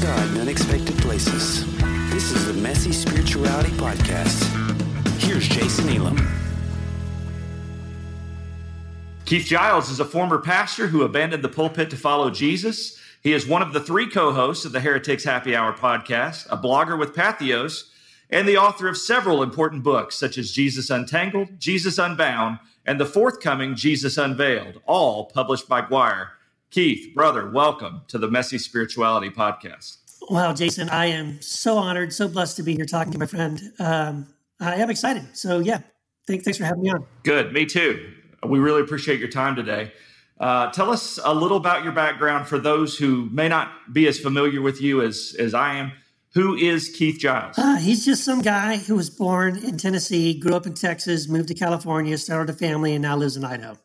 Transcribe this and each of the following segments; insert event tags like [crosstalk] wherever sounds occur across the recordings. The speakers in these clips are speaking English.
God in Unexpected Places. This is the Messy Spirituality Podcast. Here's Jason Elam. Keith Giles is a former pastor who abandoned the pulpit to follow Jesus. He is one of the three co hosts of the Heretics Happy Hour podcast, a blogger with Patheos, and the author of several important books such as Jesus Untangled, Jesus Unbound, and the forthcoming Jesus Unveiled, all published by Quoir. Keith, brother, welcome to the Messy Spirituality Podcast. Wow, Jason, I am so honored, so blessed to be here talking to my friend. Um, I am excited. So, yeah, thanks, thanks for having me on. Good, me too. We really appreciate your time today. Uh, tell us a little about your background for those who may not be as familiar with you as, as I am. Who is Keith Giles? Uh, he's just some guy who was born in Tennessee, grew up in Texas, moved to California, started a family, and now lives in Idaho.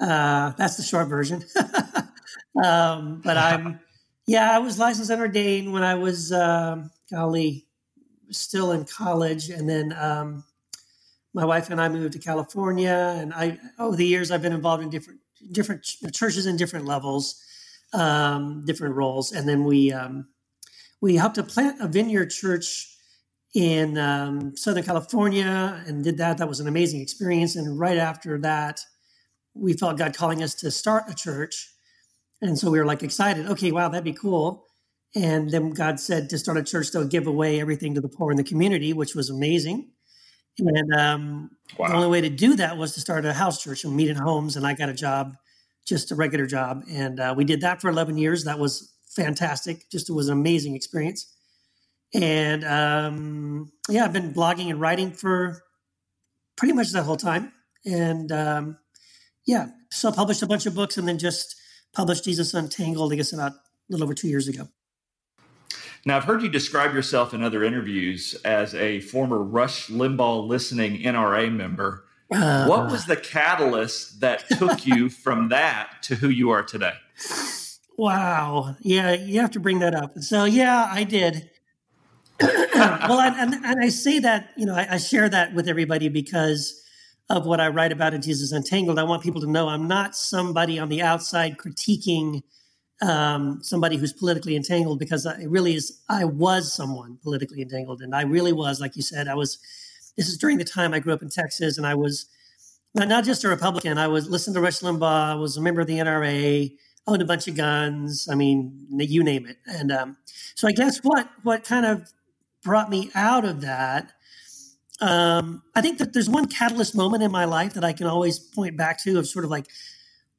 Uh, that's the short version. [laughs] um, but [laughs] I'm, yeah, I was licensed and ordained when I was, um, golly, still in college. And then um, my wife and I moved to California. And I, over the years, I've been involved in different different churches in different levels, um, different roles. And then we um, we helped to plant a vineyard church in um, Southern California and did that. That was an amazing experience. And right after that, we felt God calling us to start a church. And so we were like excited. Okay, wow, that'd be cool. And then God said to start a church that would give away everything to the poor in the community, which was amazing. And um, wow. the only way to do that was to start a house church and meet in homes. And I got a job, just a regular job. And uh, we did that for 11 years. That was fantastic. Just it was an amazing experience. And um, yeah, I've been blogging and writing for pretty much that whole time. And um, yeah, so I published a bunch of books and then just published Jesus Untangled, I guess about a little over two years ago. Now, I've heard you describe yourself in other interviews as a former Rush Limbaugh listening NRA member. Uh, what was the catalyst that took [laughs] you from that to who you are today? Wow. Yeah, you have to bring that up. So, yeah, I did. [coughs] well, and, and, I say that, you know, I, I share that with everybody because of what I write about in Jesus Untangled. I want people to know I'm not somebody on the outside critiquing um, somebody who's politically entangled because it really is I was someone politically entangled, and I really was, like you said, I was. This is during the time I grew up in Texas, and I was not, not just a Republican. I was listened to Rush Limbaugh. I was a member of the NRA. Owned a bunch of guns. I mean, you name it. And um, so I guess what what kind of brought me out of that. Um, I think that there's one catalyst moment in my life that I can always point back to of sort of like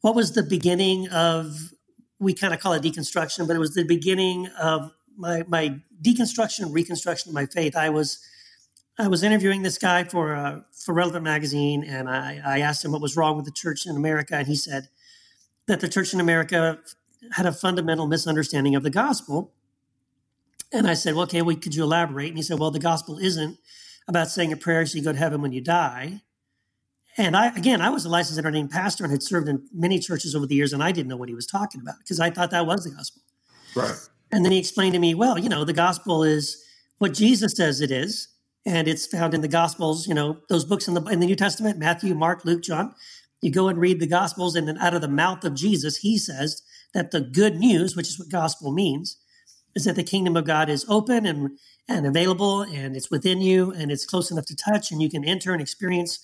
what was the beginning of we kind of call it deconstruction, but it was the beginning of my my deconstruction, reconstruction of my faith. I was I was interviewing this guy for uh, for Relevant magazine, and I, I asked him what was wrong with the church in America, and he said that the church in America had a fundamental misunderstanding of the gospel. And I said, well, okay, well, could you elaborate? And he said, well, the gospel isn't about saying a prayer so you go to heaven when you die. And I, again, I was a licensed ordained pastor and had served in many churches over the years, and I didn't know what he was talking about because I thought that was the gospel. Right. And then he explained to me, well, you know, the gospel is what Jesus says it is, and it's found in the gospels. You know, those books in the in the New Testament: Matthew, Mark, Luke, John. You go and read the gospels, and then out of the mouth of Jesus, he says that the good news, which is what gospel means, is that the kingdom of God is open and and available, and it's within you, and it's close enough to touch, and you can enter and experience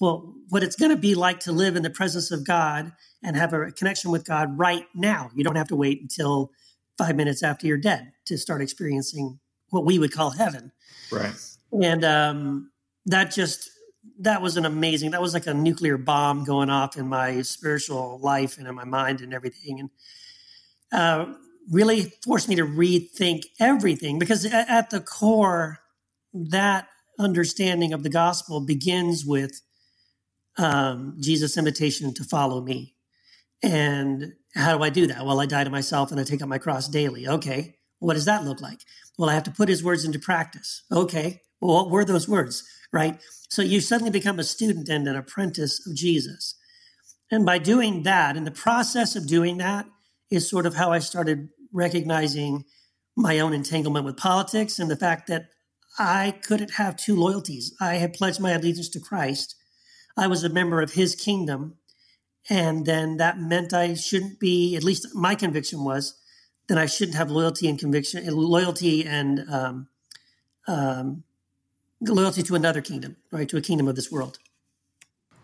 well, what it's going to be like to live in the presence of God and have a connection with God right now. You don't have to wait until five minutes after you're dead to start experiencing what we would call heaven. Right. And um, that just that was an amazing. That was like a nuclear bomb going off in my spiritual life and in my mind and everything, and uh, really forced me to rethink everything because at, the core, that understanding of the gospel begins with um, Jesus' invitation to follow me. And how do I do that? Well, I die to myself and I take up my cross daily. Okay. What does that look like? Well, I have to put his words into practice. Okay. Well, what were those words? Right. So you suddenly become a student and an apprentice of Jesus. And by doing that, in the process of doing that, is sort of how I started recognizing my own entanglement with politics and the fact that I couldn't have two loyalties. I had pledged my allegiance to Christ I was a member of his kingdom. And then that meant I shouldn't be, at least my conviction was, that I shouldn't have loyalty and conviction, loyalty and um, um, loyalty to another kingdom, right? To a kingdom of this world.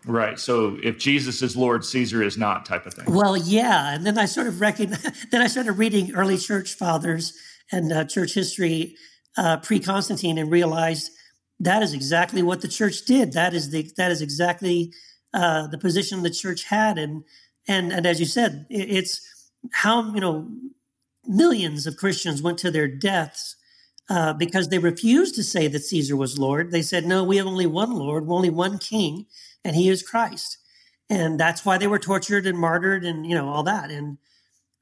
Right. So if Jesus is Lord, Caesar is not, type of thing. Well, yeah. And then I sort of recognize. [laughs] then I started reading early church fathers and uh, church history uh, pre Constantine and realized that is exactly what the church did. That is the that is exactly uh, the position the church had. And and and as you said, it's how you know millions of Christians went to their deaths uh, because they refused to say that Caesar was Lord. They said, no, we have only one Lord, only one King, and He is Christ. And that's why they were tortured and martyred, and you know all that. And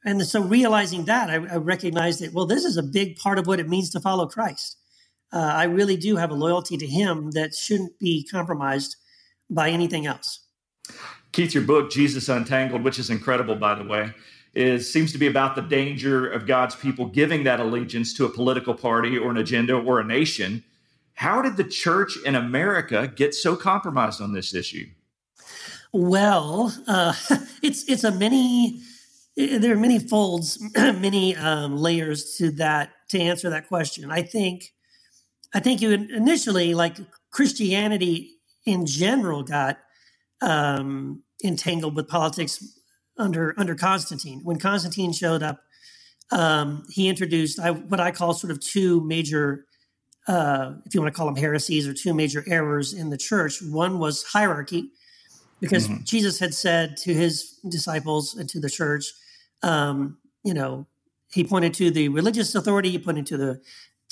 and so realizing that, I, I recognized that well, this is a big part of what it means to follow Christ. Uh, I really do have a loyalty to Him that shouldn't be compromised by anything else. Keith, your book, Jesus Untangled, which is incredible, by the way, is seems to be about the danger of God's people giving that allegiance to a political party or an agenda or a nation. How did the church in America get so compromised on this issue? Well, uh, [laughs] it's it's a many. There are many folds, [clears throat] many um, layers to that to answer that question. I think, I think you initially like Christianity in general got um, entangled with politics under under Constantine. When Constantine showed up, um, he introduced I, what I call sort of two major, uh, if you want to call them heresies or two major errors in the church. One was hierarchy, because mm-hmm. Jesus had said to his disciples and to the church, um, you know, he pointed to the religious authority, he pointed to the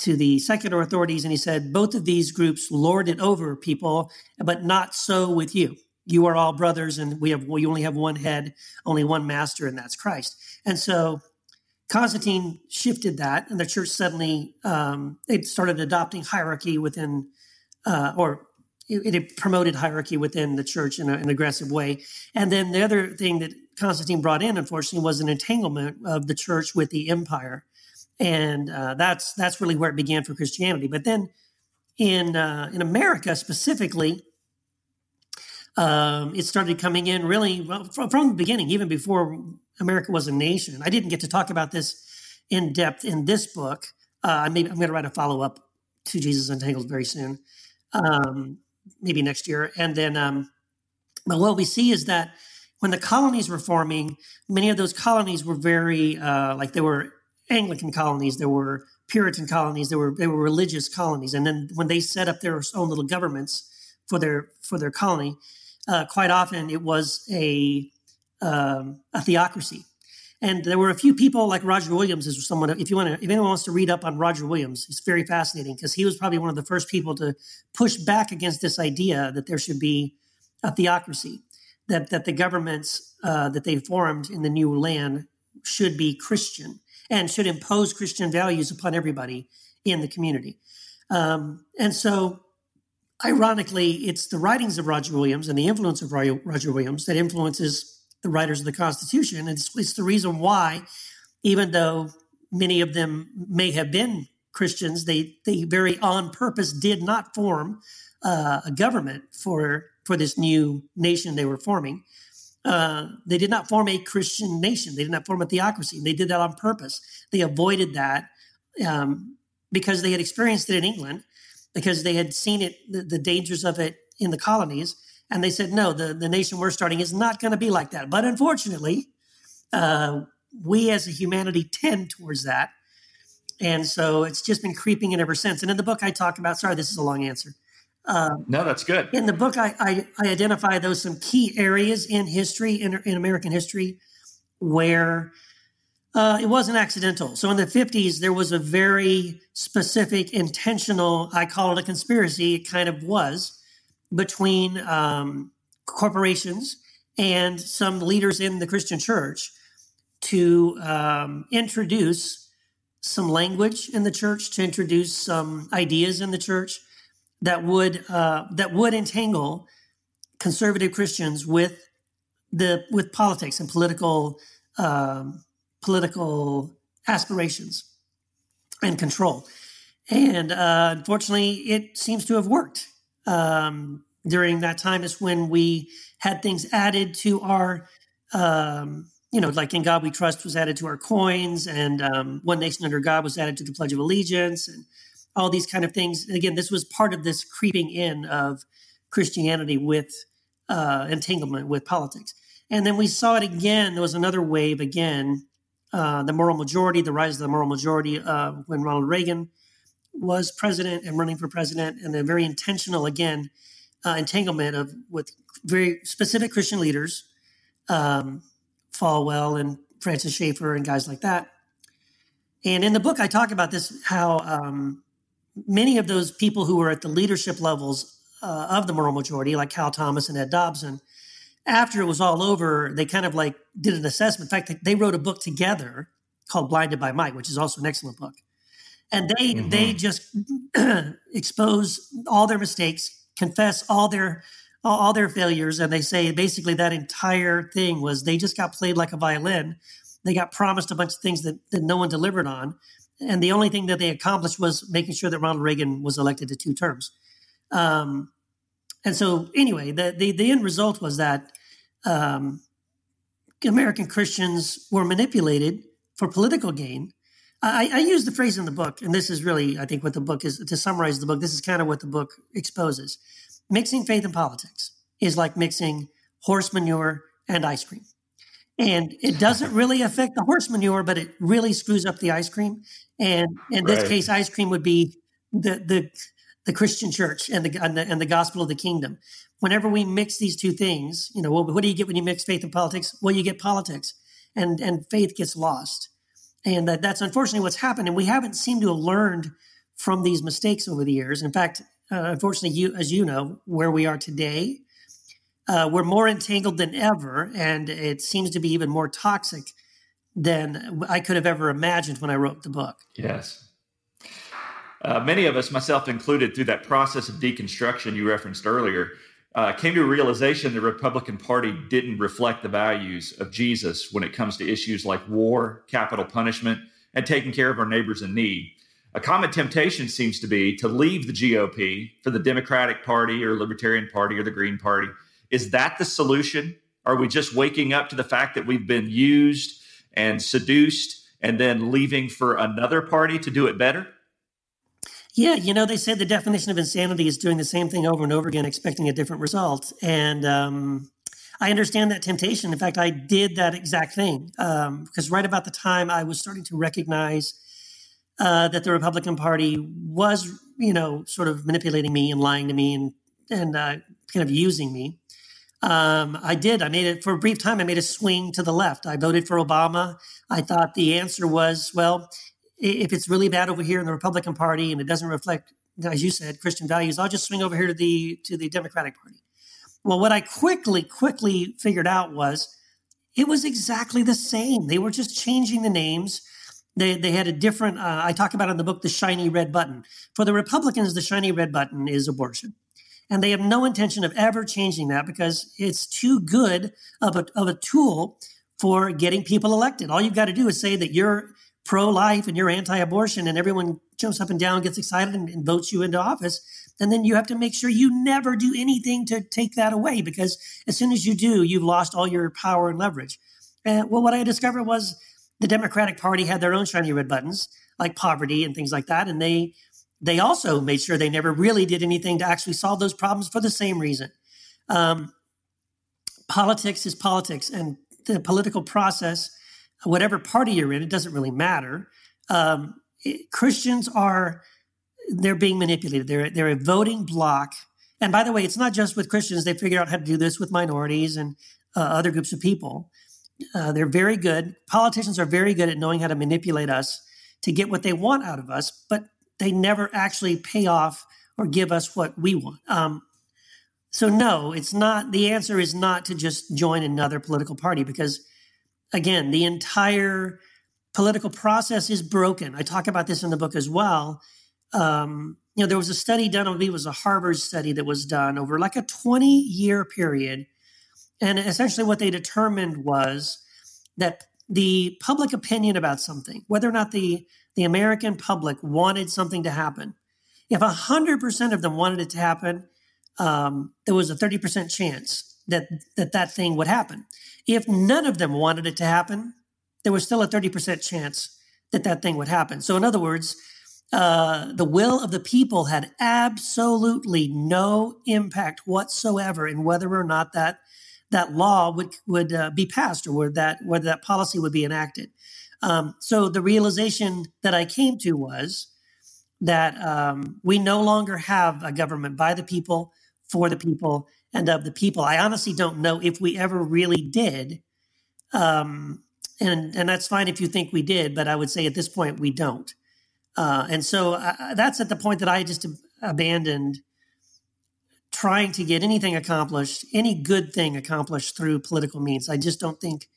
to the secular authorities, and he said both of these groups lord it over people, but not so with you you are all brothers and we have we only have one head only one master and that's christ and so constantine shifted that and the church suddenly um, it started adopting hierarchy within uh, or it, it, promoted hierarchy within the church in a, an aggressive way. And then the other thing that constantine brought in unfortunately was an entanglement of the church with the empire. And uh, that's that's really where it began for christianity. But then in uh, in america specifically um, it started coming in really well, from, from, the beginning, even before America was a nation. I didn't get to talk about this in depth in this book. Uh, maybe I'm going to write a follow up to Jesus Untangled very soon, um, maybe next year. And then, um, but what we see is that when the colonies were forming, many of those colonies were very uh, like they were Anglican colonies, there were Puritan colonies, there were they were religious colonies, and then when they set up their own little governments for their for their colony, uh, quite often it was a um, a theocracy. And there were a few people like Roger Williams is someone. If you want to, if anyone wants to read up on Roger Williams, it's very fascinating because he was probably one of the first people to push back against this idea that there should be a theocracy, that that the governments uh, that they formed in the new land should be Christian and should impose Christian values upon everybody in the community. Um, and so ironically, it's the writings of Roger Williams and the influence of Roger Williams that influences the writers of the Constitution. And it's, it's the reason why, even though many of them may have been Christians, they, they very on purpose did not form uh, a government for, for this new nation they were forming. Uh, they did not form a Christian nation. They did not form a theocracy. They did that on purpose. They avoided that um, because they had experienced it in England because they had seen it, the, the dangers of it in the colonies. And they said, no, the, the nation we're starting is not going to be like that. But unfortunately, uh, we as a humanity tend towards that. And so it's just been creeping in ever since. And in the book, I talk about, sorry, this is a long answer. Uh, no, that's good. In the book, I, I, I identify those some key areas in history, in, in American history, where uh, it wasn't accidental. So in the 50s, there was a very specific, intentional, I call it a conspiracy, it kind of was, between um, corporations and some leaders in the Christian church to um, introduce some language in the church, to introduce some ideas in the church that would uh, that would entangle conservative Christians with the with politics and political um, political aspirations and control. And uh, unfortunately, it seems to have worked. Um, during that time is when we had things added to our um, you know, like in God we trust was added to our coins, and um, One Nation Under God was added to the Pledge of Allegiance, and all these kind of things. And again, this was part of this creeping in of Christianity with uh, entanglement with politics. And then we saw it again. There was another wave again, uh, the moral majority, the rise of the moral majority uh, when Ronald Reagan was president and running for president, and a very intentional again uh, entanglement of with very specific Christian leaders, um, Falwell and Francis Schaeffer and guys like that. And in the book, I talk about this how um, many of those people who were at the leadership levels uh, of the moral majority, like Cal Thomas and Ed Dobson, after it was all over, they kind of like did an assessment. In fact, they wrote a book together called Blinded by Might, which is also an excellent book. And they mm-hmm. they just [clears throat] expose all their mistakes, confess all their all their failures, and they say basically that entire thing was they just got played like a violin. They got promised a bunch of things that, that no one delivered on. And the only thing that they accomplished was making sure that Ronald Reagan was elected to two terms. Um, and so, anyway, the, the, the end result was that um, American Christians were manipulated for political gain. I, I, use the phrase in the book, and this is really, I think, what the book is to summarize the book. This is kind of what the book exposes. Mixing faith and politics is like mixing horse manure and ice cream. And it doesn't really affect the horse manure, but it really screws up the ice cream. And in this right. case, ice cream would be the, the the Christian church and the, and the, and the gospel of the kingdom. Whenever we mix these two things, you know, what, what do you get when you mix faith and politics? Well, you get politics, and and faith gets lost, and that, that's unfortunately what's happened. And we haven't seemed to have learned from these mistakes over the years. In fact, uh, unfortunately, you as you know, where we are today, uh, we're more entangled than ever, and it seems to be even more toxic than I could have ever imagined when I wrote the book. Yes. Uh, many of us, myself included, through that process of deconstruction you referenced earlier, uh, came to a realization the Republican Party didn't reflect the values of Jesus when it comes to issues like war, capital punishment, and taking care of our neighbors in need. A common temptation seems to be to leave the GOP for the Democratic Party or Libertarian Party or the Green Party. Is that the solution? Are we just waking up to the fact that we've been used and seduced and then leaving for another party to do it better? Yeah, you know, they said the definition of insanity is doing the same thing over and over again, expecting a different result. And um, I understand that temptation. In fact, I did that exact thing um, because right about the time I was starting to recognize uh, that the Republican Party was, you know, sort of manipulating me and lying to me and and uh, kind of using me. Um, I did. I made it for a brief time. I made a swing to the left. I voted for Obama. I thought the answer was, well, if it's really bad over here in the Republican Party and it doesn't reflect, as you said, Christian values, I'll just swing over here to the to the Democratic Party. Well, what I quickly quickly figured out was it was exactly the same. They were just changing the names. They they had a different. Uh, I talk about in the book the shiny red button. For the Republicans, the shiny red button is abortion. And they have no intention of ever changing that because it's too good of a, of a tool for getting people elected. All you've got to do is say that you're pro-life and you're anti-abortion and everyone jumps up and down gets excited and, and, votes you into office and then you have to make sure you never do anything to take that away because as soon as you do you've lost all your power and leverage. And well what i discovered was the democratic party had their own shiny red buttons like poverty and things like that and they they also made sure they never really did anything to actually solve those problems for the same reason. Um, politics is politics and the political process whatever party you're in, it doesn't really matter. Um, it, Christians are they're being manipulated. They're they're a voting block. And by the way, it's not just with Christians. They figured out how to do this with minorities and uh, other groups of people. Uh, they're very good. Politicians are very good at knowing how to manipulate us to get what they want out of us, but they never actually pay off or give us what we want. Um, so no, it's not. The answer is not to just join another political party because again, the entire political process is broken. I talk about this in the book as well. Um, you know, there was a study done, I believe it was a Harvard study that was done over like a 20 year period. And essentially, what they determined was that the public opinion about something, whether or not the, the American public wanted something to happen, if 100% of them wanted it to happen, um, there was a 30% chance that, that that thing would happen if none of them wanted it to happen, there was still a 30% chance that that thing would happen. So, in other words, uh, the will of the people had absolutely no impact whatsoever in whether or not that that law would would uh, be passed or whether that whether that policy would be enacted. Um, so the realization that I came to was that um, we no longer have a government by the people, for the people, and of the people. I honestly don't know if we ever really did. Um, and and that's fine if you think we did, but I would say at this point we don't. Uh, and so uh, that's at the point that I just abandoned trying to get anything accomplished, any good thing accomplished through political means. I just don't think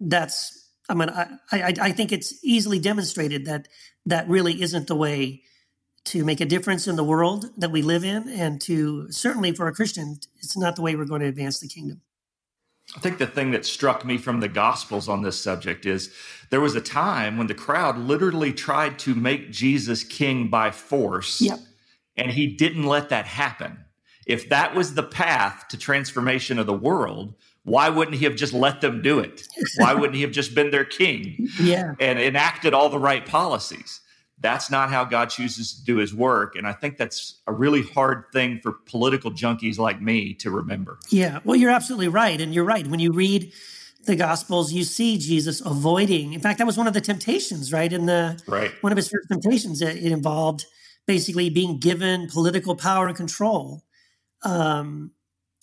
that's. I mean, I, I, I think it's easily demonstrated that that really isn't the way to make a difference in the world that we live in, and to certainly for a Christian, it's not the way we're going to advance the kingdom. I think the thing that struck me from the Gospels on this subject is there was a time when the crowd literally tried to make Jesus king by force, yep. and he didn't let that happen. If that was the path to transformation of the world, why wouldn't he have just let them do it? [laughs] Why wouldn't he have just been their king yeah. and enacted all the right policies? That's not how God chooses to do his work. And I think that's a really hard thing for political junkies like me to remember. Yeah. Well, you're absolutely right. And you're right. When you read the gospels you see jesus avoiding in fact that was one of the temptations right in the right one of his first temptations it, it involved basically being given political power and control um,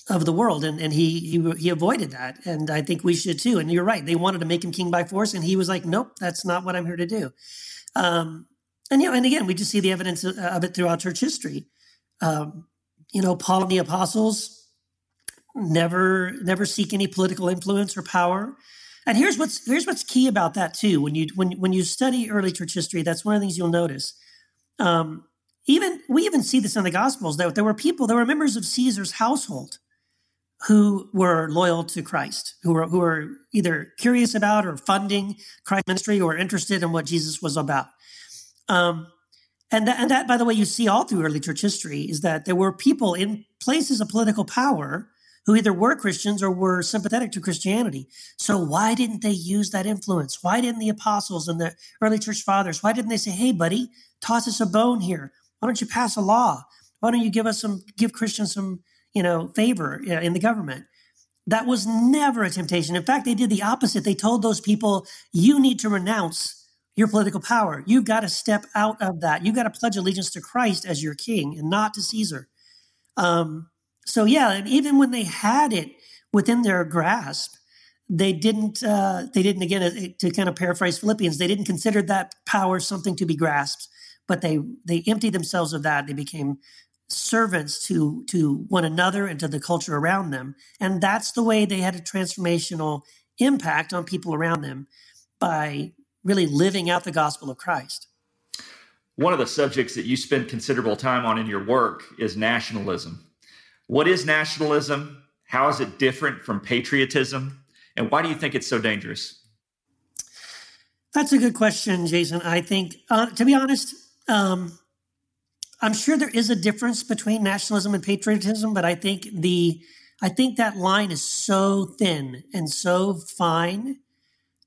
of the world, and and he, he he avoided that, and I think we should too. And you're right; they wanted to make him king by force, and he was like, "Nope, that's not what I'm here to do." Um, and you know, and again, we just see the evidence of it throughout church history. Um, you know, Paul and the apostles never never seek any political influence or power. And here's what's here's what's key about that too. When you when when you study early church history, that's one of the things you'll notice. Um, even we even see this in the gospels that there were people there were members of caesar's household who were loyal to christ who were who were either curious about or funding christ ministry or interested in what jesus was about um, and that, and that by the way you see all through early church history is that there were people in places of political power who either were christians or were sympathetic to christianity so why didn't they use that influence why didn't the apostles and the early church fathers why didn't they say hey buddy toss us a bone here why don't you pass a law? Why don't you give us some, give Christians some, you know, favor in the government? That was never a temptation. In fact, they did the opposite. They told those people, you need to renounce your political power. You've got to step out of that. You've got to pledge allegiance to Christ as your king and not to Caesar. Um, so yeah, and even when they had it within their grasp, they didn't. Uh, they didn't again uh, to kind of paraphrase Philippians. They didn't consider that power something to be grasped but they they emptied themselves of that. They became servants to to one another and to the culture around them, and that's the way they had a transformational impact on people around them by really living out the gospel of Christ. One of the subjects that you spend considerable time on in your work is nationalism. What is nationalism? How is it different from patriotism? And why do you think it's so dangerous? That's a good question, Jason. I think, uh, to be honest, um, I'm sure there is a difference between nationalism and patriotism, but I think the I think that line is so thin and so fine.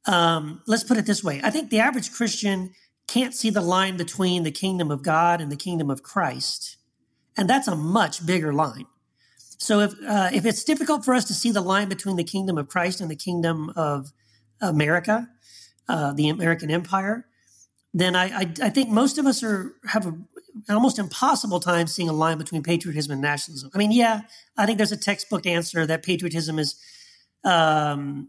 Um, let's put it this way: I think the average Christian can't see the line between the kingdom of God and the kingdom of Christ, and that's a much bigger line. So if uh, if it's difficult for us to see the line between the kingdom of Christ and the kingdom of America, uh, the American Empire, then I, I, I think most of us are have a, an almost impossible time seeing a line between patriotism and nationalism. I mean, yeah, I think there's a textbook answer that patriotism is, um,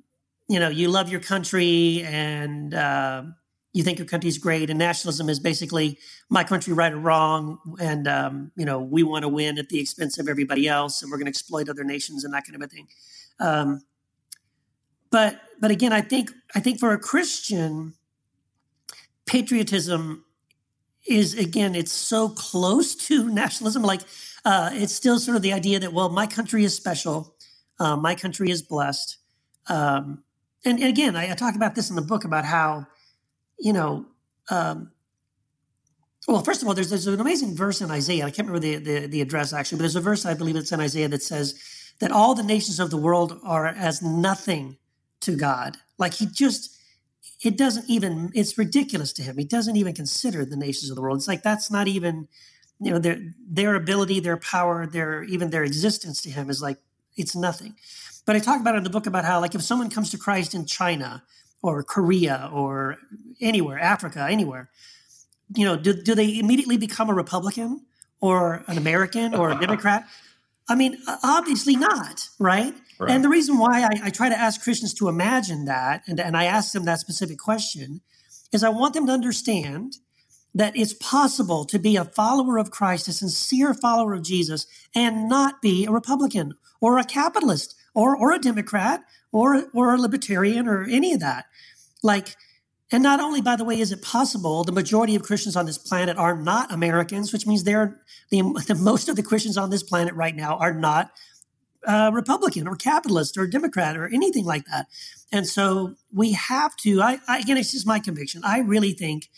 you know, you love your country and uh, you think your country's great, and nationalism is basically my country right or wrong, and um, you know, we want to win at the expense of everybody else, and we're going to exploit other nations and that kind of a thing. Um, but but again, I think I think for a Christian patriotism is again it's so close to [laughs] nationalism like uh, it's still sort of the idea that well my country is special uh, my country is blessed um, and, again I, I, talk about this in the book about how you know um, well first of all there's, there's an amazing verse in isaiah i can't remember the, the, the address actually but there's a verse i believe it's in isaiah that says that all the nations of the world are as nothing to God. Like he just, it doesn't even, it's ridiculous to him. He doesn't even consider the nations of the world. It's like that's not even, you know, their their ability, their power, their even their existence to him is like it's nothing. But I talk about in the book about how like if someone comes to Christ in China or Korea or anywhere, Africa, anywhere, you know, do, do they immediately become a Republican or an American or a Democrat? I mean, obviously not, right? right. And the reason why I, I, try to ask Christians to imagine that, and, and I ask them that specific question, is I want them to understand that it's possible to be a follower of Christ, a sincere follower of Jesus, and not be a Republican or a capitalist or, or a Democrat or, or a libertarian or any of that. Like, and not only, by the way, is it possible, the majority of Christians on this planet are not Americans, which means they're the, the most of the Christians on this planet right now are not uh, Republican or capitalist or Democrat or anything like that. And so we have to, I, I, again, it's just my conviction. I really think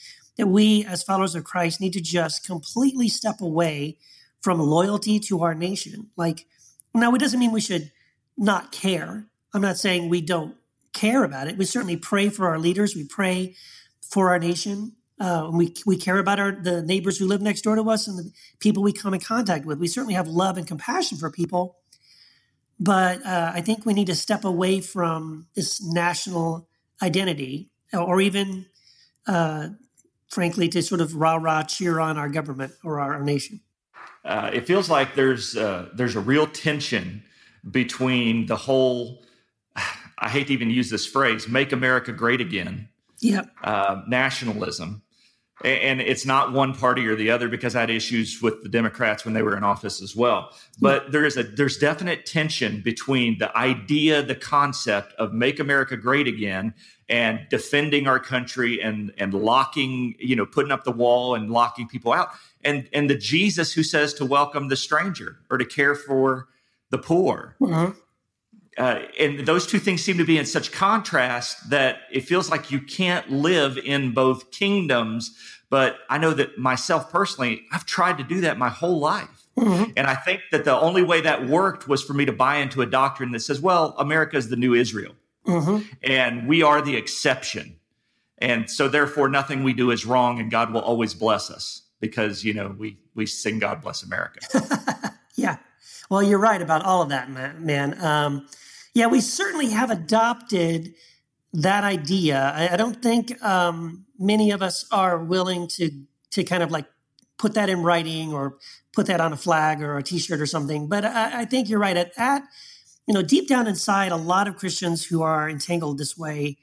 that we as followers of Christ need to just completely step away from loyalty to our nation. Like, now it doesn't mean we should not care. I'm not saying we don't care about it. We certainly pray for our leaders. We pray for our nation. Uh, we we care about our the neighbors who live next door to us and the people we come in contact with. We certainly have love and compassion for people, but uh, I think we need to step away from this national identity, or even, uh, frankly, to sort of rah rah cheer on our government or our, our nation. Uh, it feels like there's uh, there's a real tension between the whole [sighs] I hate to even use this phrase, make America great again. Yep. Uh, nationalism. And it's not one party or the other because I had issues with the Democrats when they were in office as well. But there is a there's definite tension between the idea, the concept of make America great again and defending our country and and locking, you know, putting up the wall and locking people out. And and the Jesus who says to welcome the stranger or to care for the poor. Mm-hmm. Uh, and those two things seem to be in such contrast that it feels like you can't live in both kingdoms. But I know that myself personally, I've tried to do that my whole life. Mm-hmm. And I think that the only way that worked was for me to buy into a doctrine that says, well, America is the new Israel. Mm-hmm. And we are the exception. And so therefore nothing we do is wrong and God will always bless us because, you know, we we sing God bless America. [laughs] yeah. Well, you're right about all of that, man. Um, yeah, we certainly have adopted that idea. I, I don't think um, many of us are willing to to kind of like put that in writing or put that on a flag or a T-shirt or something. But I, I think you're right. At, at you know, deep down inside, a lot of Christians who are entangled this way,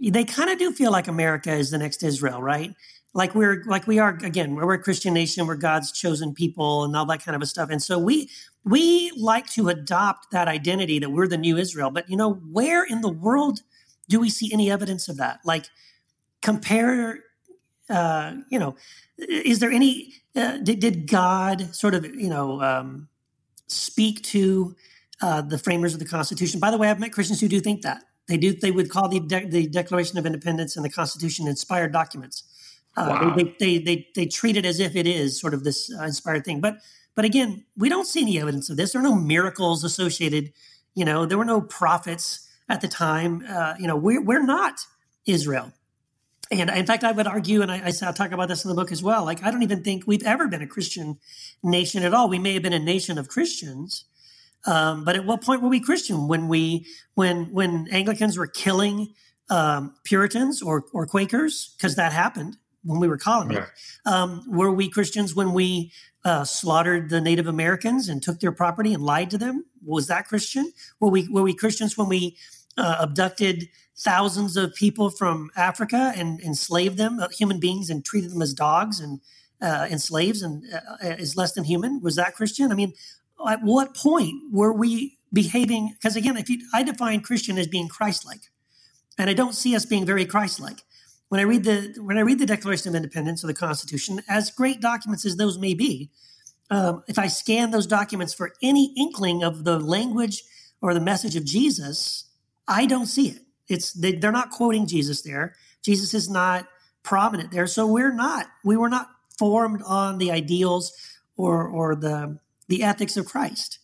they kind of do feel like America is the next Israel, right? Like we're like we are again, we're a Christian nation, we're God's chosen people, and all that kind of a stuff. And so we we like to adopt that identity that we're the new Israel. But you know, where in the world do we see any evidence of that? Like, compare, uh, you know, is there any, uh, did, did, God sort of, you know, um, speak to uh, the framers of the Constitution? By the way, I've met Christians who do think that. They do. They would call the de- the Declaration of Independence and the Constitution inspired documents. Uh, wow. they, they, they, they treat it as if it is sort of this uh, inspired thing. But but again, we don't see any evidence of this. There are no miracles associated. You know, there were no prophets at the time. Uh, you know, we're, we're not Israel. And in fact, I would argue, and I, I talk about this in the book as well. Like, I don't even think we've ever been a Christian nation at all. We may have been a nation of Christians, um, but at what point were we Christian? When we, when when Anglicans were killing um, Puritans or or Quakers, because that happened when we were colonies. Yeah. Um, were we Christians when we uh, slaughtered the Native Americans and took their property and lied to them? Was that Christian? Were we were we Christians when we uh, abducted thousands of people from Africa and enslaved them, uh, human beings, and treated them as dogs and uh, and slaves and uh, as less than human? Was that Christian? I mean, at what point were we behaving? Because again, if you, I define Christian as being Christ-like, and I don't see us being very Christ-like when I read the when I read the Declaration of Independence or the Constitution, as great documents as those may be, um, if I scan those documents for any inkling of the language or the message of Jesus, I don't see it. It's they, they're not quoting Jesus there. Jesus is not prominent there, so we're not. We were not formed on the ideals or or the the ethics of Christ.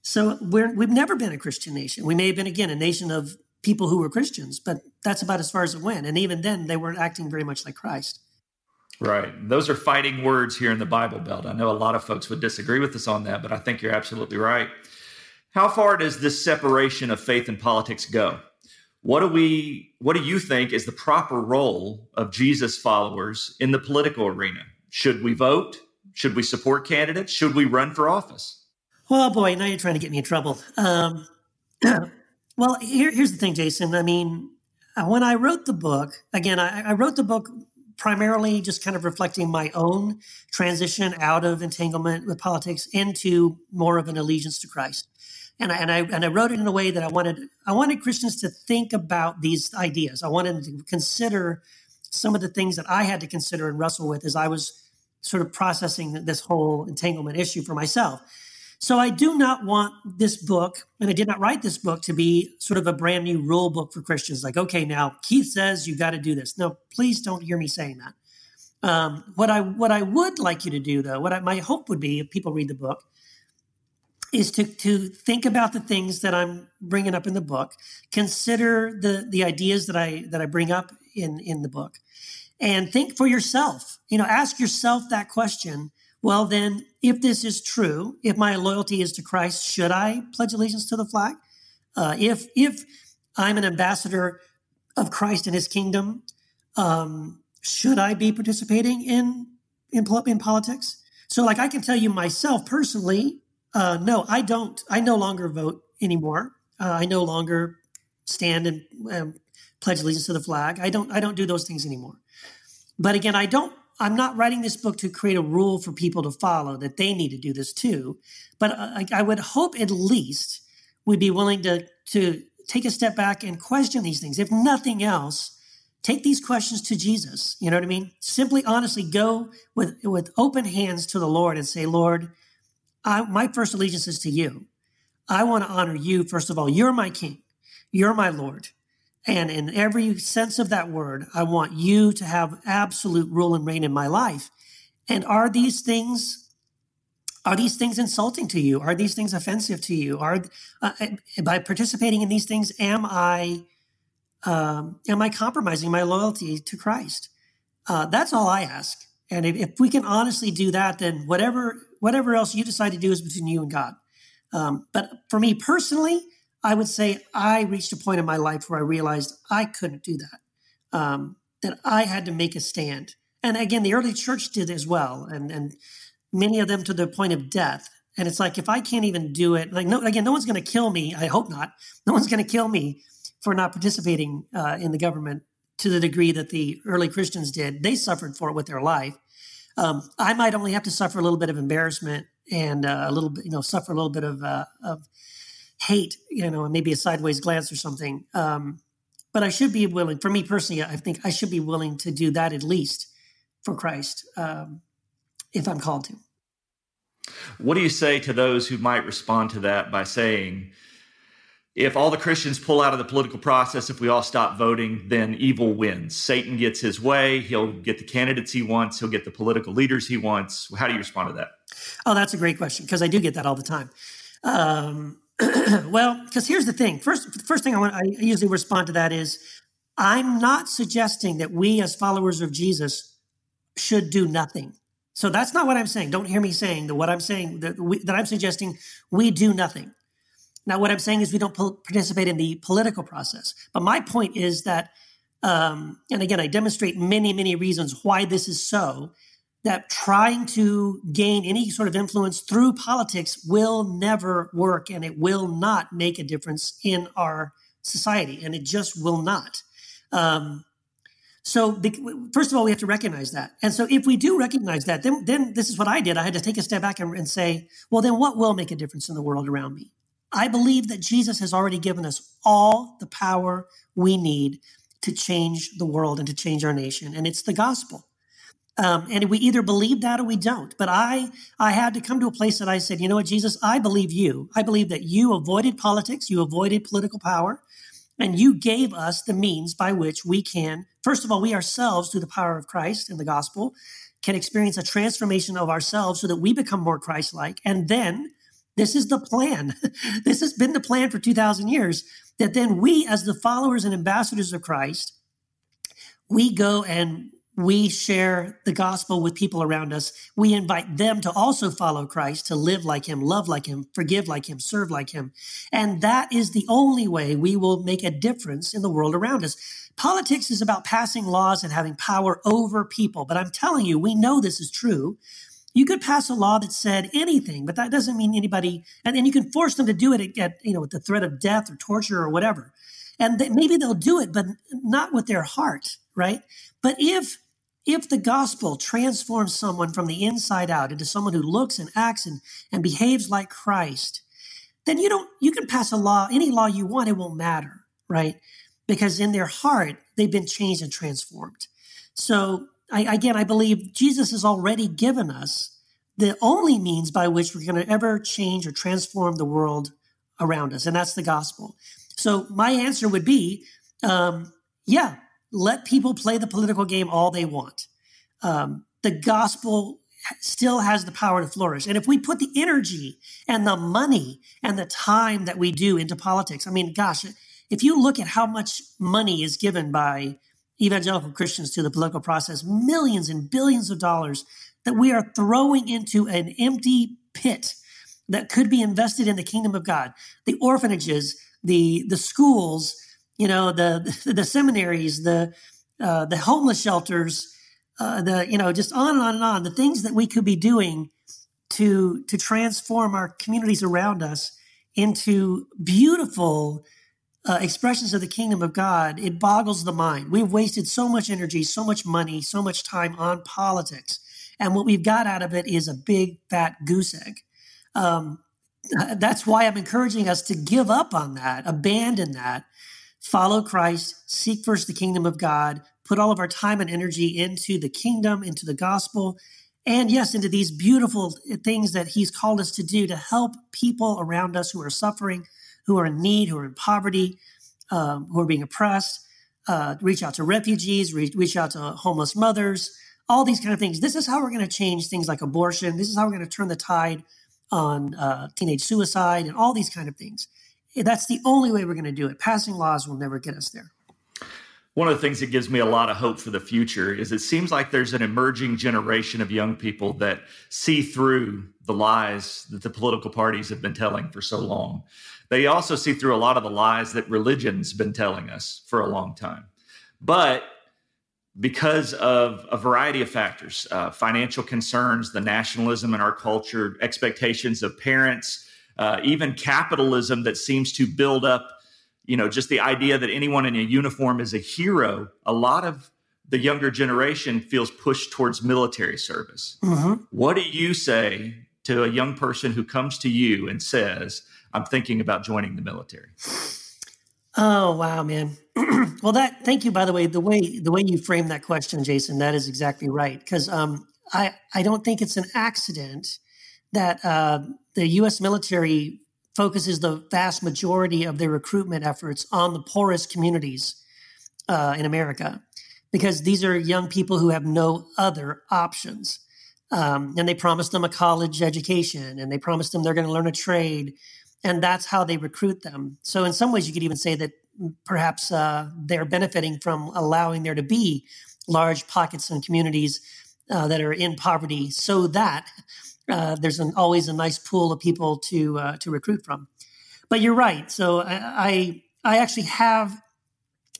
So we're we've never been a Christian nation. We may have been again a nation of people who were Christians, but that's about as far as it went. And even then, they weren't acting very much like Christ. Right. Those are fighting words here in the Bible Belt. I know a lot of folks would disagree with us on that, but I think you're absolutely right. How far does this separation of faith and politics go? What do we what do you think is the proper role of Jesus followers in the political arena? Should we vote? Should we support candidates? Should we run for office? Well, boy, now you're trying to get me in trouble. Um, [clears throat] well, here, here's the thing, Jason. I mean, uh, when I wrote the book, again, I, I wrote the book primarily just kind of reflecting my own transition out of entanglement with politics into more of an allegiance to Christ. And I, and I and I wrote it in a way that I wanted I wanted Christians to think about these ideas. I wanted to consider some of the things that I had to consider and wrestle with as I was sort of processing this whole entanglement issue for myself. So I do not want this book, and I did not write this book to be sort of a brand new rule book for Christians. Like, okay, now Keith says you got to do this. No, please don't hear me saying that. Um, what I what I would like you to do, though, what I, my hope would be if people read the book, is to to think about the things that I'm bringing up in the book, consider the the ideas that I that I bring up in in the book, and think for yourself. You know, ask yourself that question well, then, if this is true, if my loyalty is to Christ, should I pledge allegiance to the flag? Uh, if if I'm an ambassador of Christ and His kingdom, um, should I be participating in in, in politics? So, like, I can tell you myself personally, uh, no, I don't. I no longer vote anymore. Uh, I no longer stand and um, pledge allegiance to the flag. I don't. I don't do those things anymore. But again, I don't I'm not writing this book to create a rule for people to follow that they need to do this too. But uh, I, I would hope at least we'd be willing to, to take a step back and question these things. If nothing else, take these questions to Jesus. You know what I mean? Simply, honestly, go with, with open hands to the Lord and say, Lord, I, my first allegiance is to you. I want to honor you, first of all. You're my king. You're my Lord. And in every sense of that word, I want you to have absolute rule and reign in my life. And are these things are these things insulting to you? Are these things offensive to you? Are uh, by participating in these things, am I um, am I compromising my loyalty to Christ? Uh, that's all I ask. And if, if, we can honestly do that, then whatever whatever else you decide to do is between you and God. Um, but for me personally, I would say I reached a point in my life where I realized I couldn't do that, um, that I had to make a stand. And again, the early church did as well, and and many of them to the point of death. And it's like if I can't even do it, like no, again, no one's going to kill me. I hope not. No one's going to kill me for not participating uh, in the government to the degree that the early Christians did. They suffered for it with their life. Um, I might only have to suffer a little bit of embarrassment and uh, a little bit, you know, suffer a little bit of, uh, of hate, you know, maybe a sideways glance or something. Um, but I should be willing, for me personally, I think I should be willing to do that at least for Christ um, if I'm called to. What do you say to those who might respond to that by saying, if all the Christians pull out of the political process, if we all stop voting, then evil wins. Satan gets his way. He'll get the candidates he wants. He'll get the political leaders he wants. How do you respond to that? Oh, that's a great question because I do get that all the time. Um, [clears throat] well, because here's the thing. First, first thing I want, I usually respond to that is, I'm not suggesting that we as followers of Jesus should do nothing. So that's not what I'm saying. Don't hear me saying that. What I'm saying that, we, that I'm suggesting we do nothing. Now, what I'm saying is we don't participate in the political process. But my point is that, um, and again, I demonstrate many, many reasons why this is so that trying to gain any sort of influence through politics will never work and it will not make a difference in our society and it just will not. Um, so first of all we have to recognize that. And so if we do recognize that then, then this is what i did. I had to take a step back and, and say well then what will make a difference in the world around me? I believe that jesus has already given us all the power we need to change the world and to change our nation and it's the gospel um, and we either believe that or we don't. But I, I had to come to a place that I said, you know what, Jesus, I believe you. I believe that you avoided politics, you avoided political power, and you gave us the means by which we can, first of all, we ourselves, through the power of Christ and the gospel, can experience a transformation of ourselves so that we become more Christ like. And then This is the plan. [laughs] this has been the plan for 2,000 years that then we, as the followers and ambassadors of Christ, we go and we share the gospel with people around us. We invite them to also follow Christ, to live like him, love like him, forgive like him, serve like him. And that is the only way we will make a difference in the world around us. Politics is about passing laws and having power over people. But I'm telling you, we know this is true. You could pass a law that said anything, but that doesn't mean anybody, and then you can force them to do it at, you know, with the threat of death or torture or whatever. And they, maybe they'll do it, but not with their heart, right? But if if the gospel transforms someone from the inside out into someone who looks and acts and, and behaves like Christ, then you don't you can pass a law, any law you want, it won't matter, right? Because in their heart, they've been changed and transformed. So I, again, I believe Jesus has already given us the only means by which we're going to ever change or transform the world around us, and that's the gospel. So my answer would be, um, yeah, let people play the political game all they want. Um, the gospel still has the power to flourish. And if we put the energy and the money and the time that we do into politics, I mean, gosh, if you look at how much money is given by evangelical Christians to the political process, millions and billions of dollars that we are throwing into an empty pit that could be invested in the kingdom of God, the orphanages, the the schools, you know, the [laughs] the, seminaries, the uh, the homeless shelters, uh, the you know, just on and on and on. The things that we could be doing to to transform our communities around us into beautiful uh, expressions of the kingdom of God. It boggles the mind. We've wasted so much energy, so much money, so much time on politics, and what we've got out of it is a big fat goose egg. Um, that's why I'm encouraging us to give up on that, abandon that, follow Christ, seek first the kingdom of God, put all of our time and energy into the kingdom, into the gospel, and yes, into these beautiful things that He's called us to do to help people around us who are suffering, who are in need, who are in poverty, um, who are being oppressed. Uh, reach out to refugees, reach, reach out to homeless mothers, all these kind of things. This is how we're going to change things like abortion. This is how we're going to turn the tide on uh, teenage suicide and all these kind of things. That's the only way we're going to do it. Passing laws will never get us there. One of the things that gives me a lot of hope for the future is it seems like there's an emerging generation of young people that see through the lies that the political parties have been telling for so long. They also see through a lot of the lies that religion's been telling us for a long time. But because of a variety of factors, uh, financial concerns, the nationalism in our culture, expectations of parents, uh, even capitalism that seems to build up, you know, just the idea that anyone in a uniform is a hero. A lot of the younger generation feels pushed towards military service. Mm-hmm. What do you say to a young person who comes to you and says, I'm thinking about joining the military? Oh wow, man. [clears throat] well, that thank you. By the way, the way the way you frame that question, Jason, that is exactly right. Because um, I I don't think it's an accident that uh, the U.S. military focuses the vast majority of their recruitment efforts on the poorest communities uh, in America, because these are young people who have no other options. Um, and they promise them a college education, and they promise them they're going to learn a trade, and that's how they recruit them. So, in some ways, you could even say that perhaps uh, they're benefiting from allowing there to be large pockets and communities uh, that are in poverty, so that uh, there's an, always a nice pool of people to uh, to recruit from. But you're right. So I, I, I actually have.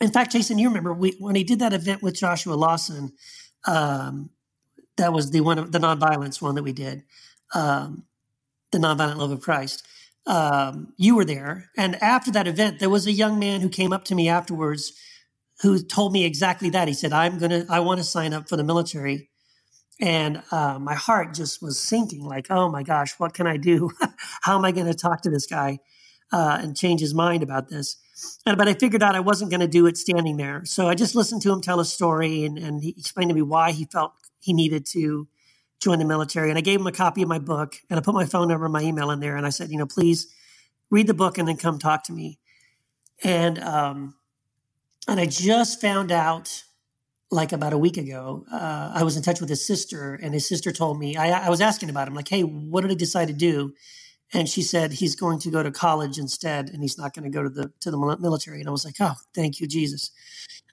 In fact, Jason, you remember we, when he did that event with Joshua Lawson. Um, that was the one the nonviolence one that we did, um, the nonviolent love of Christ. Um, you were there, and after that event, there was a young man who came up to me afterwards, who told me exactly that. He said, "I'm gonna, I want to sign up for the military." And uh, my heart just was sinking like, oh my gosh, what can I do? [laughs] How am I going to talk to this guy uh, and change his mind about this? And, but I figured out I wasn't going to do it standing there. So I just listened to him tell a story and, and he explained to me why he felt he needed to join the military. And I gave him a copy of my book and I put my phone number and my email in there. And I said, you know, please read the book and then come talk to me. And, um, and I just found out like about a week ago, uh, I was in touch with his sister, and his sister told me I, I, was asking about him, like, "Hey, what did I decide to do?" and she said he's going to go to college instead, and he's not going to go to the to the military. And I was like, oh, thank you, Jesus.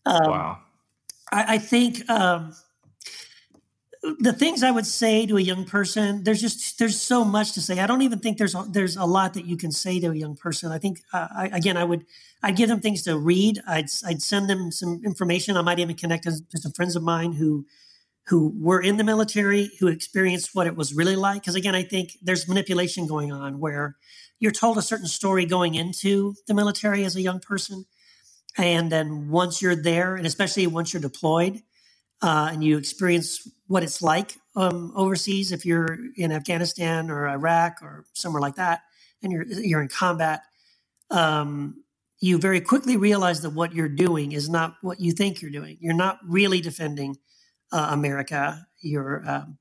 Um, wow. I, I think um, the things I would say to a young person, there's just there's so much to say. I don't even think there's there's a lot that you can say to a young person. I think uh, I, again, I would I'd give them things to read. I'd I'd send them some information. I might even connect to some friends of mine who who were in the military, who experienced what it was really like. Because again, I think there's manipulation going on where you're told a certain story going into the military as a young person. And then once you're there, and especially once you're deployed uh, and you experience what it's like um, overseas, if you're in Afghanistan or Iraq or somewhere like that, and you're you're in combat, um, you very quickly realize that what you're doing is not what you think you're doing. You're not really defending uh, America. You're um,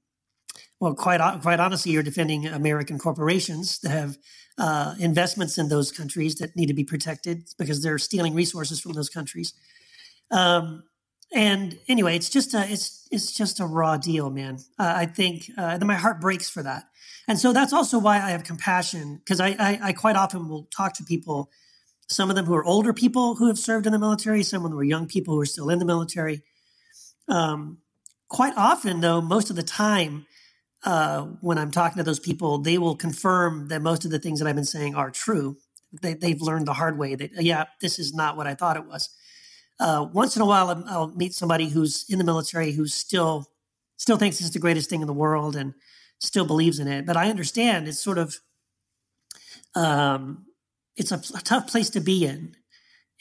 well, quite quite honestly, you're defending American corporations that have uh, investments in those countries that need to be protected because they're stealing resources from those countries. Um, and anyway, it's just a it's it's just a raw deal, man. Uh, I think uh, my heart breaks for that, and so that's also why I have compassion because I, I I quite often will talk to people, some of them who are older people who have served in the military, some of them are young people who are still in the military. Um, quite often, though, most of the time, uh, when I'm talking to those people, they will confirm that most of the things that I've been saying are true. They, have learned the hard way that, yeah, this is not what I thought it was. Uh, once in a while, I'll, I'll meet somebody who's in the military who still still thinks it's the greatest thing in the world and still believes in it. But I understand it's sort of um, it's a, a tough place to be in.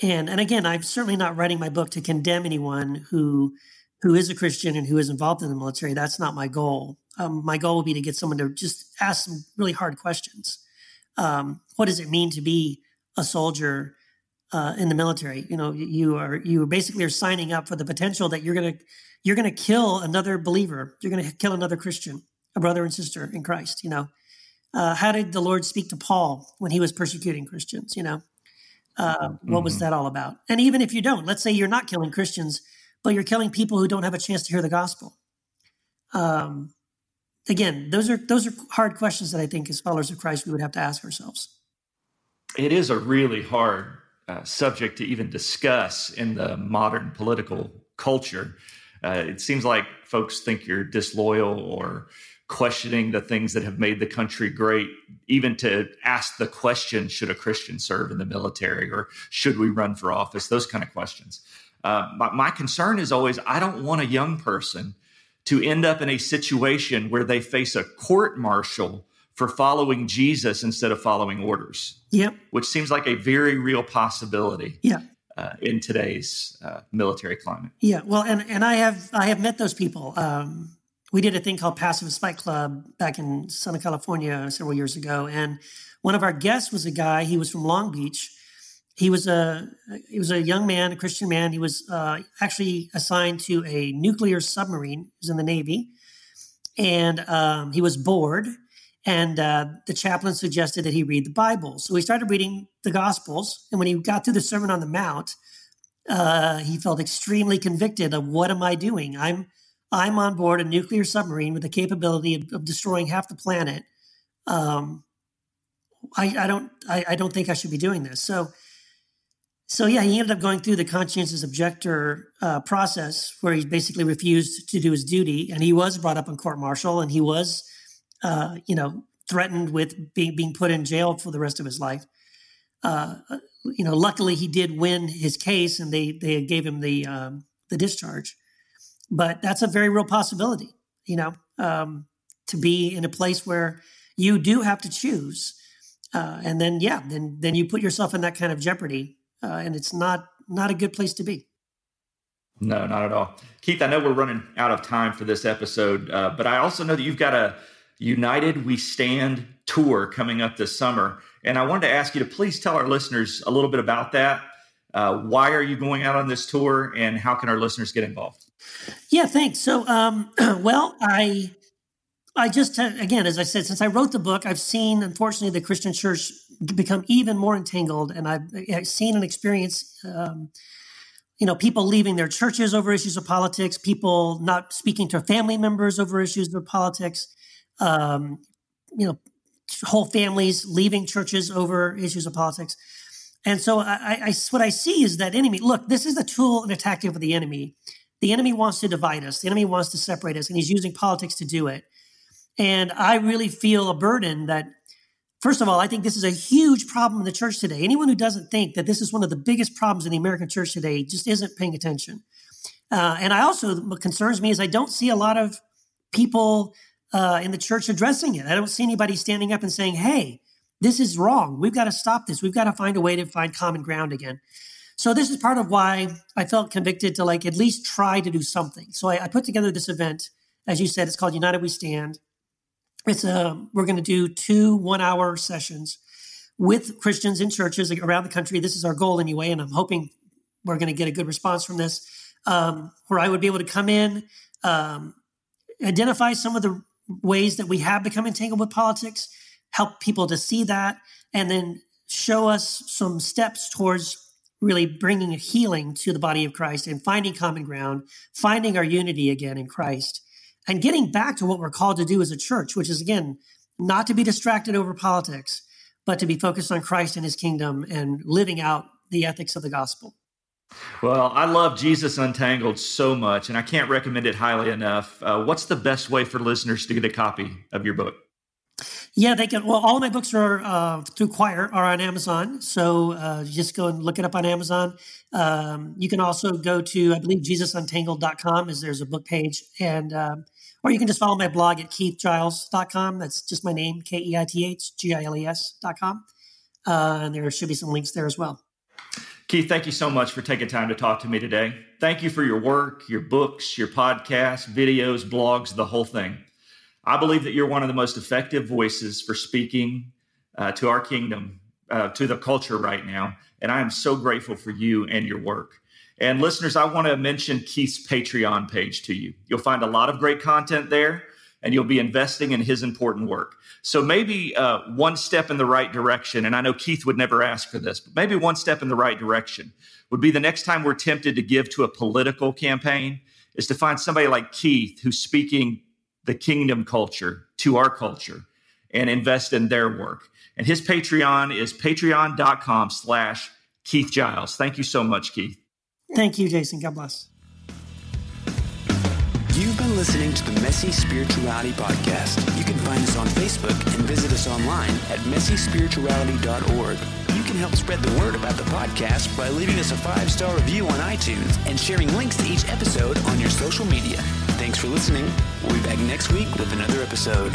And and again, I'm certainly not writing my book to condemn anyone who who is a Christian and who is involved in the military. That's not my goal. Um, my goal would be to get someone to just ask some really hard questions. Um, what does it mean to be a soldier uh, in the military? You know, you are you basically are signing up for the potential that you're gonna you're gonna kill another believer. You're gonna kill another Christian, a brother and sister in Christ. You know, uh, how did the Lord speak to Paul when he was persecuting Christians? You know, uh, what mm-hmm. was that all about? And even if you don't, let's say you're not killing Christians but you're killing people who don't have a chance to hear the gospel. Um, again, those are those are hard questions that I think, as followers of Christ, we would have to ask ourselves. It is a really hard uh, subject to even discuss in the modern political culture. Uh, it seems like folks think you're disloyal or questioning the things that have made the country great, even to ask the question should a Christian serve in the military or should we run for office? Those kind of questions. Uh, my, my concern is always I don't want a young person to end up in a situation where they face a court martial for following Jesus instead of following orders. Yep. Which seems like a very real possibility. Yeah. Uh, in today's uh, military climate. Yeah. Well, and and I have I have met those people. Um, we did a thing called Pacifist Fight Club back in Southern California several years ago, and one of our guests was a guy. He was from Long Beach he was a he was a young man, a Christian man. He was uh, actually assigned to a nuclear submarine. He was in the Navy, and um, he was bored. And uh, the chaplain suggested that he read the Bible. So he started reading the Gospels. And when he got to the Sermon on the Mount, uh, he felt extremely convicted of what am I doing? I'm I'm on board a nuclear submarine with the capability of, of destroying half the planet. Um, I, I don't I, I don't think I should be doing this. So so yeah, he ended up going through the conscientious objector uh, process where he basically refused to do his duty, and he was brought up in court martial, and he was, uh, you know, threatened with being being put in jail for the rest of his life. Uh, you know, luckily he did win his case, and they they gave him the um, the discharge. But that's a very real possibility, you know, um, to be in a place where you do have to choose, uh, and then yeah, then then you put yourself in that kind of jeopardy uh, and it's not not a good place to be. No, not at all. Keith, I know we're running out of time for this episode, uh, but I also know that you've got a United We Stand tour coming up this summer. And I wanted to ask you to please tell our listeners a little bit about that. Uh, why are you going out on this tour and how can our listeners get involved? Yeah, thanks. So, um, [clears throat] well, I I just, uh, again, as I said, since I wrote the book, I've seen, unfortunately, the Christian church become even more entangled. And I've, seen and experienced, um, you know, people leaving their churches over issues of politics, people not speaking to family members over issues of politics, um, you know, whole families leaving churches over issues of politics. And so I, I, what I see is that enemy, look, this is a tool and a tactic of the enemy. The enemy wants to divide us. The enemy wants to separate us, and he's using politics to do it. And I really feel a burden that, first of all, I think this is a huge problem in the church today. Anyone who doesn't think that this is one of the biggest problems in the American church today just isn't paying attention. Uh, and I also, what concerns me is I don't see a lot of people uh, in the church addressing it. I don't see anybody standing up and saying, hey, this is wrong. We've got to stop this. We've got to find a way to find common ground again. So this is part of why I felt convicted to like at least try to do something. So I, I put together this event, as you said, it's called United We Stand. It's a um, we're going to do two one hour sessions with Christians in churches around the country. This is our goal anyway, and I'm hoping we're going to get a good response from this. Um, where I would be able to come in, um, identify some of the ways that we have become entangled with politics, help people to see that, and then show us some steps towards really bringing healing to the body of Christ and finding common ground, finding our unity again in Christ, and getting back to what we're called to do as a church, which is again, not to be distracted over politics, but to be focused on Christ and his kingdom and living out the ethics of the gospel. Well, I love Jesus Untangled so much, and I can't recommend it highly enough. Uh, what's the best way for listeners to get a copy of your book? Yeah, they can. Well, all my books are uh, through Quoir are on Amazon. So uh, just go and look it up on Amazon. Um, you can also go to, I believe, JesusUntangled.com is there's a book page. And, um, or you can just follow my blog at keithgiles.com. That's just my name, K E I T H G I L E S.com. Uh, and there should be some links there as well. Keith, thank you so much for taking time to talk to me today. Thank you for your work, your books, your podcasts, videos, blogs, the whole thing. I believe that you're one of the most effective voices for speaking uh, to our kingdom, uh, to the culture right now. And I am so grateful for you and your work. And listeners, I want to mention Keith's Patreon page to you. You'll find a lot of great content there, and you'll be investing in his important work. So maybe uh, one step in the right direction, and I know Keith would never ask for this, but maybe one step in the right direction would be the next time we're tempted to give to a political campaign is to find somebody like Keith who's speaking the kingdom culture to our culture and invest in their work. And his Patreon is patreon.com slash Keith Giles. Thank you so much, Keith. Thank you, Jason. God bless. Listening to the Messy Spirituality Podcast. You can find us on Facebook and visit us online at messyspirituality.org. You can help spread the word about the podcast by leaving us a five star review on iTunes and sharing links to each episode on your social media. Thanks for listening. We'll be back next week with another episode.